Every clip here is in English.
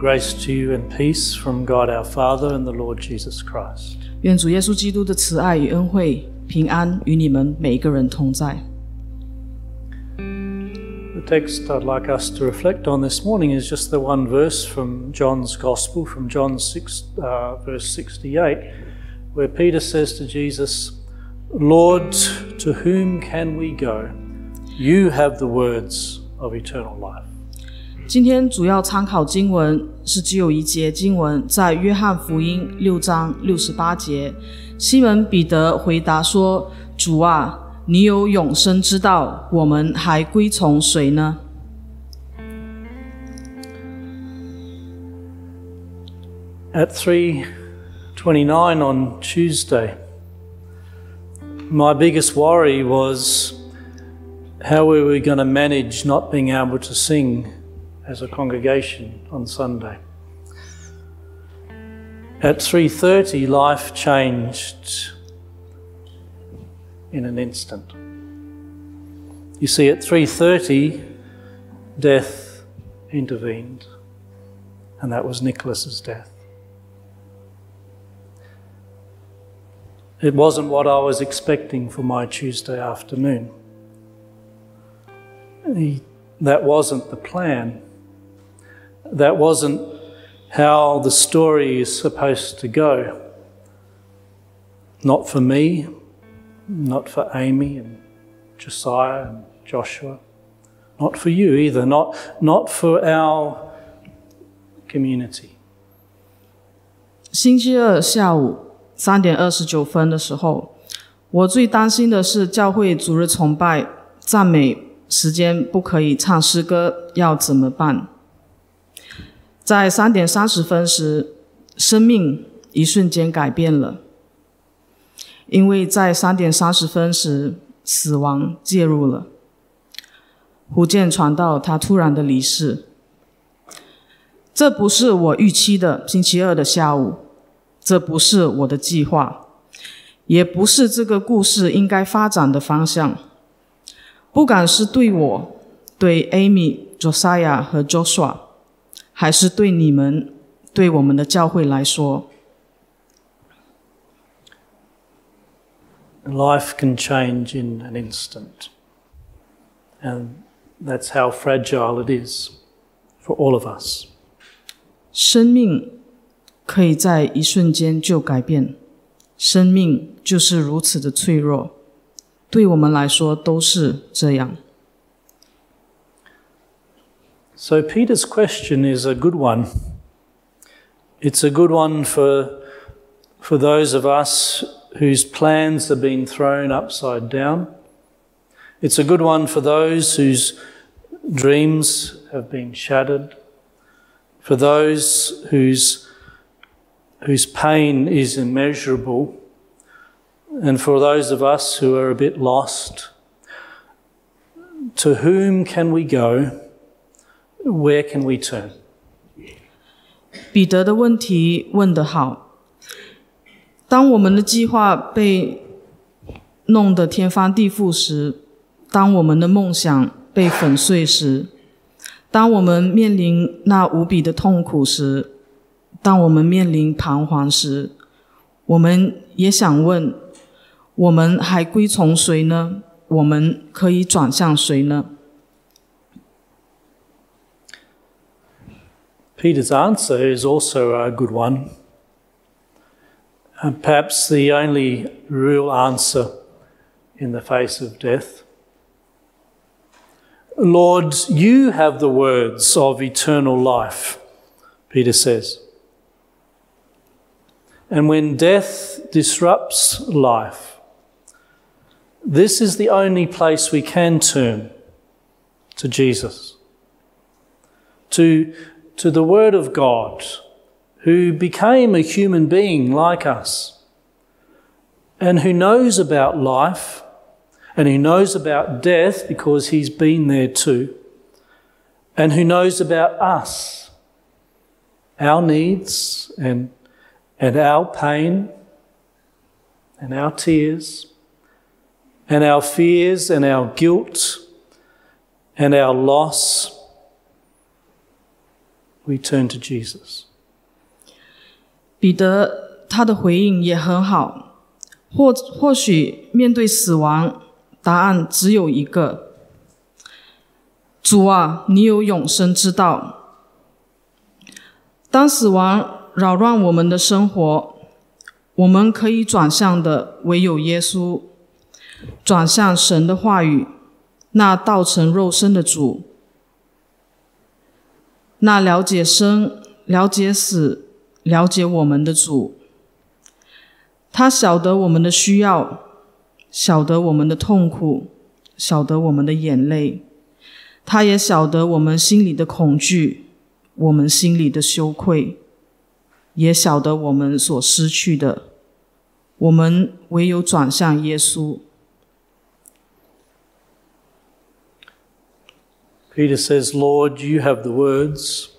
Grace to you and peace from God our Father and the Lord Jesus Christ. 愿主耶稣基督的慈爱与恩惠、平安与你们每一个人同在。 The text I'd like us to reflect on this morning is just the one verse from John's Gospel, from John 6, uh, verse 68, where Peter says to Jesus, Lord, to whom can we go? You have the words of eternal life. 今天主要参考经文是只有一节经文，在约翰福音六章六十八节。西门彼得回答说：“主啊，你有永生之道，我们还归从谁呢？” At 3:29 on Tuesday, my biggest worry was how we were going to manage not being able to sing as a congregation on Sunday. At 3:30 life changed in an instant. You see at 3:30 death intervened and that was Nicholas's death. It wasn't what I was expecting for my Tuesday afternoon. He, that wasn't the plan That wasn't how the story is supposed to go. Not for me, not for Amy and Josiah and Joshua, not for you either, not, not for our community. 星期二下午三点二十九分的时候，我最担心的是教会主日崇拜赞美时间不可以唱诗歌，要怎么办？ 在三点三十分时，生命一瞬间改变了，因为在三点三十分时，死亡介入了。胡建传道他突然的离世，这不是我预期的星期二的下午。这不是我的计划，也不是这个故事应该发展的方向。不管是对我、对 Amy、Josiah 和 Joshua，还是对你们、对我们的教会来说，Life can change in an instant. And that's how fragile it is for all of us. 生命可以在一瞬间就改变。生命就是如此的脆弱，对我们来说都是这样。So Peter's question is a good one. It's a good one for, for those of us whose plans have been thrown upside down. It's a good one for those whose dreams have been shattered. For those whose, whose pain is immeasurable. And for those of us who are a bit lost. To whom can we go? Where can we turn? 彼得的问题问得好。当我们的计划被弄得天翻地覆时，当我们的梦想被粉碎时，当我们面临那无比的痛苦时，当我们面临彷徨时，我们也想问：我们还归从谁呢？我们可以转向谁呢？Peter's answer is also a good one. And perhaps the only real answer in the face of death. Lord, you have the words of eternal life, Peter says. And when death disrupts life, this is the only place we can turn to Jesus, to, to the Word of God, who became a human being like us, and who knows about life, and who knows about death because he's been there too, and who knows about us, our needs, and, and our pain, and our tears, and our fears, and our guilt, and our loss. We turn to Jesus. 彼得他的回应也很好，或或许面对死亡，答案只有一个：主啊，你有永生之道。当死亡扰乱我们的生活，我们可以转向的唯有耶稣，转向神的话语，那道成肉身的主，那了解生、了解死、了解我们的主。他晓得我们的需要，晓得我们的痛苦，晓得我们的眼泪，他也晓得我们心里的恐惧，我们心里的羞愧，也晓得我们所失去的。我们唯有转向耶稣。Peter says, Lord, you have the words.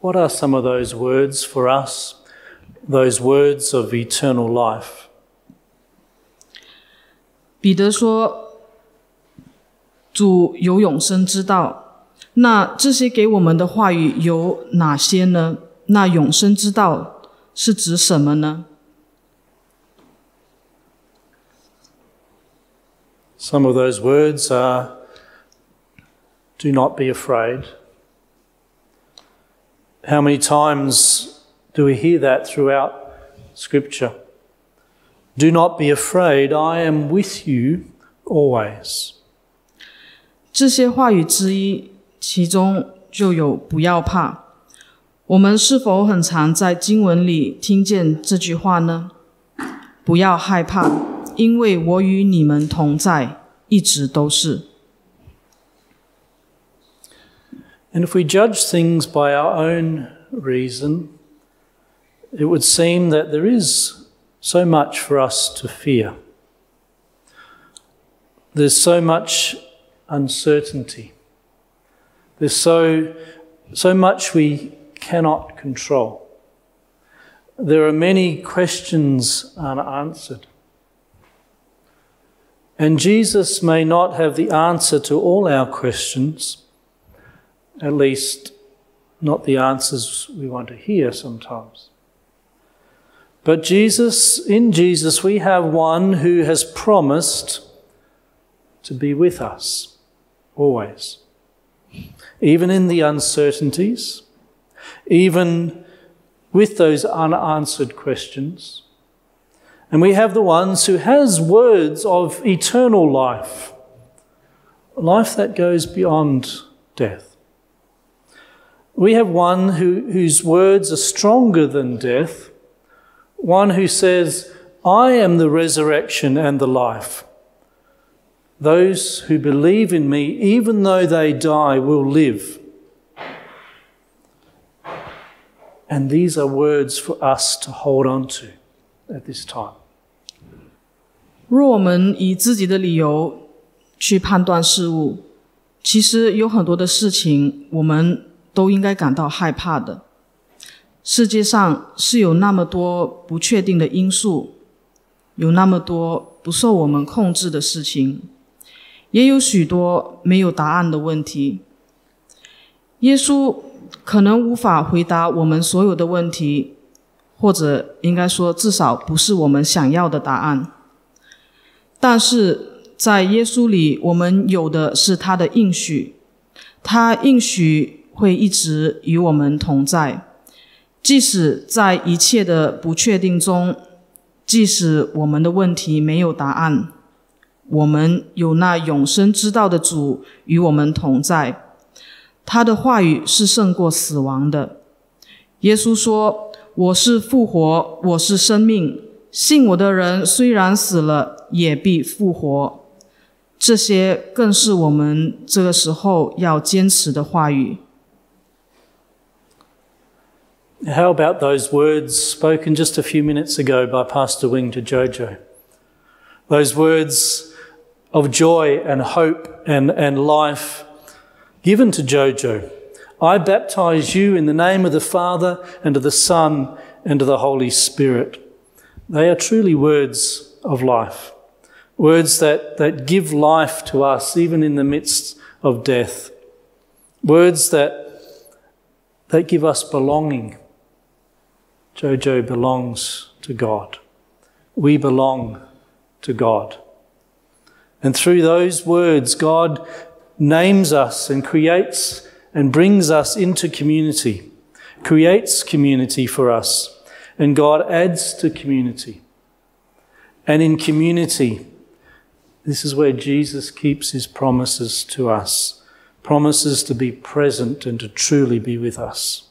What are some of those words for us? Those words of eternal life. 彼得说：“主有永生之道。那这些给我们的话语有哪些呢？那永生之道是指什么呢？ Some of those words are do not be afraid. How many times do we hear that throughout Scripture? Do not be afraid, I am with you always. 这些话语之一，其中就有‘不要怕’。我们是否很常在经文里听见这句话呢？不要害怕，因为我与你们同在，一直都是。 And if we judge things by our own reason, it would seem that there is so much for us to fear. There's so much uncertainty. There's so, so much we cannot control. There are many questions unanswered. And Jesus may not have the answer to all our questions at least not the answers we want to hear sometimes. But Jesus, in Jesus, we have one who has promised to be with us always, even in the uncertainties, even with those unanswered questions. And we have the ones who has words of eternal life, life that goes beyond death. We have one who, whose words are stronger than death, one who says, I am the resurrection and the life. Those who believe in me, even though they die, will live. And these are words for us to hold on to at this time. 若我们以自己的理由去判断事物，其实有很多的事情我们 都应该感到害怕的。世界上是有那么多不确定的因素，有那么多不受我们控制的事情，也有许多没有答案的问题。耶稣可能无法回答我们所有的问题，或者应该说，至少不是我们想要的答案。但是在耶稣里，我们有的是他的应许，他应许会一直与我们同在，即使在一切的不确定中，即使我们的问题没有答案，我们有那永生之道的主与我们同在。他的话语是胜过死亡的。耶稣说：“我是复活，我是生命。信我的人虽然死了，也必复活。”这些更是我们这个时候要坚持的话语。How about those words spoken just a few minutes ago by Pastor Wing to Jojo? Those words of joy and hope and, and life given to Jojo. I baptize you in the name of the Father and of the Son and of the Holy Spirit. They are truly words of life, words that, that give life to us even in the midst of death, words that that give us belonging. Jojo belongs to God. We belong to God. And through those words, God names us and creates and brings us into community, creates community for us, and God adds to community. And in community, this is where Jesus keeps his promises to us, promises to be present and to truly be with us.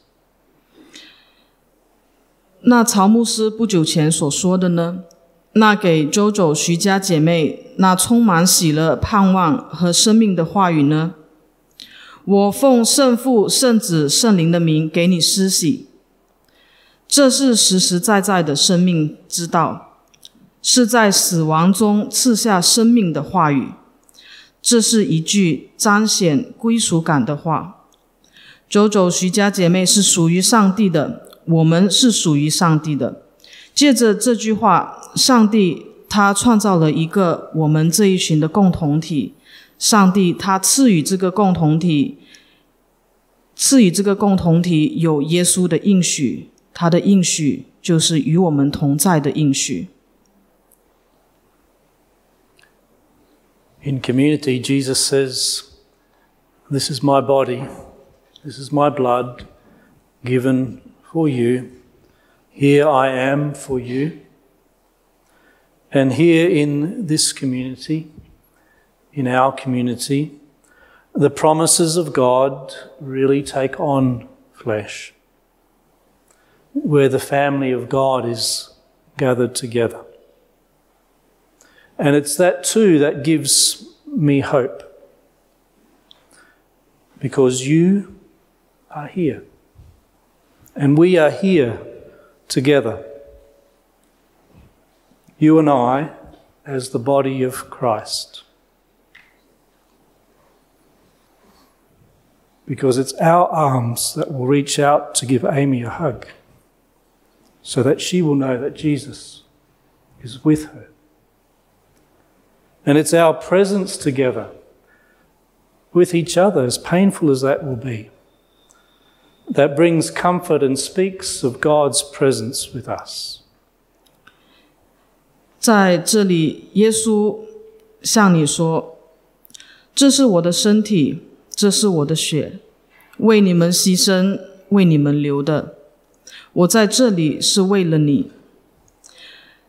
那曹牧师不久前所说的呢？那给周周徐家姐妹那充满喜乐、盼望和生命的话语呢？我奉圣父、圣子、圣灵的名给你施洗，这是实实在在的生命之道，是在死亡中赐下生命的话语。这是一句彰显归属感的话。周周徐家姐妹是属于上帝的，我们是属于上帝的。借着这句话，上帝他创造了一个我们这一群的共同体。上帝他赐予这个共同体，赐予这个共同体有耶稣的应许，他的应许就是与我们同在的应许。In community, Jesus says, This is my body, this is my blood given for you. Here I am for you. And here in this community, in our community, the promises of God really take on flesh, where the family of God is gathered together. And it's that too that gives me hope, because you are here, and we are here together. You and I, as the body of Christ. Because it's our arms that will reach out to give Amy a hug so that she will know that Jesus is with her. And it's our presence together with each other, as painful as that will be, that brings comfort and speaks of God's presence with us. 在这里，耶稣向你说：“这是我的身体，这是我的血，为你们牺牲，为你们流的。我在这里是为了你。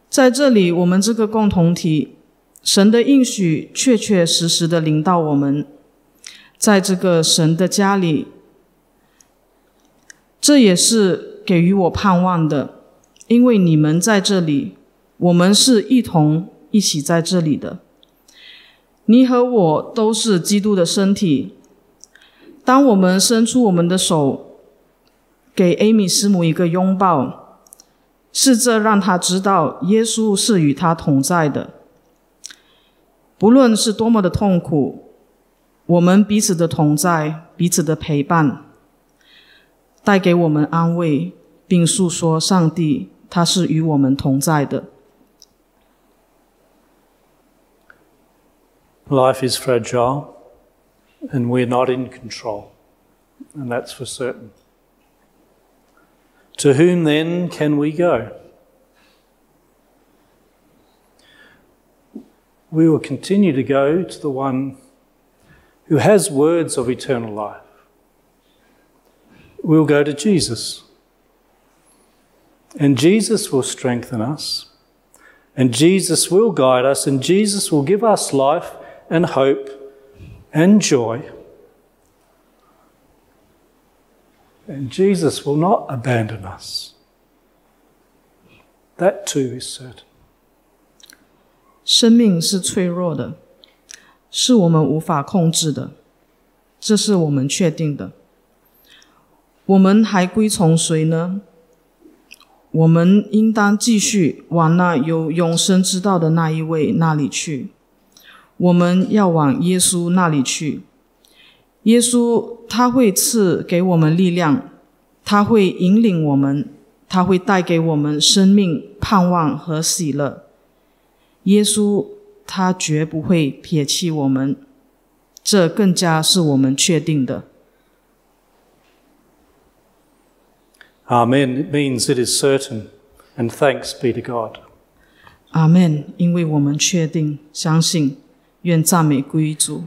在这里，我们这个共同体，神的应许确确实实的临到我们，在这个神的家里。”这也是给予我盼望的，因为你们在这里，我们是一同一起在这里的。你和我都是基督的身体。当我们伸出我们的手，给艾米师母一个拥抱，是这让他知道耶稣是与他同在的。不论是多么的痛苦，我们彼此的同在，彼此的陪伴。带给我们安慰，并诉说上帝他是与我们同在的。Life is fragile, and we're not in control, and that's for certain. To whom then can we go? We will continue to go to the one who has words of eternal life we'll go to Jesus. And Jesus will strengthen us. And Jesus will guide us. And Jesus will give us life and hope and joy. And Jesus will not abandon us. That too is certain. 生命是脆弱的，是我们无法控制的，这是我们确定的。 我们还归从谁呢？我们应当继续往那有永生之道的那一位那里去。我们要往耶稣那里去。耶稣他会赐给我们力量，他会引领我们，他会带给我们生命、盼望和喜乐。耶稣他绝不会撇弃我们，这更加是我们确定的。Amen. It means it is certain, and thanks be to God. 阿门。因为我们确定、相信，愿赞美归于主。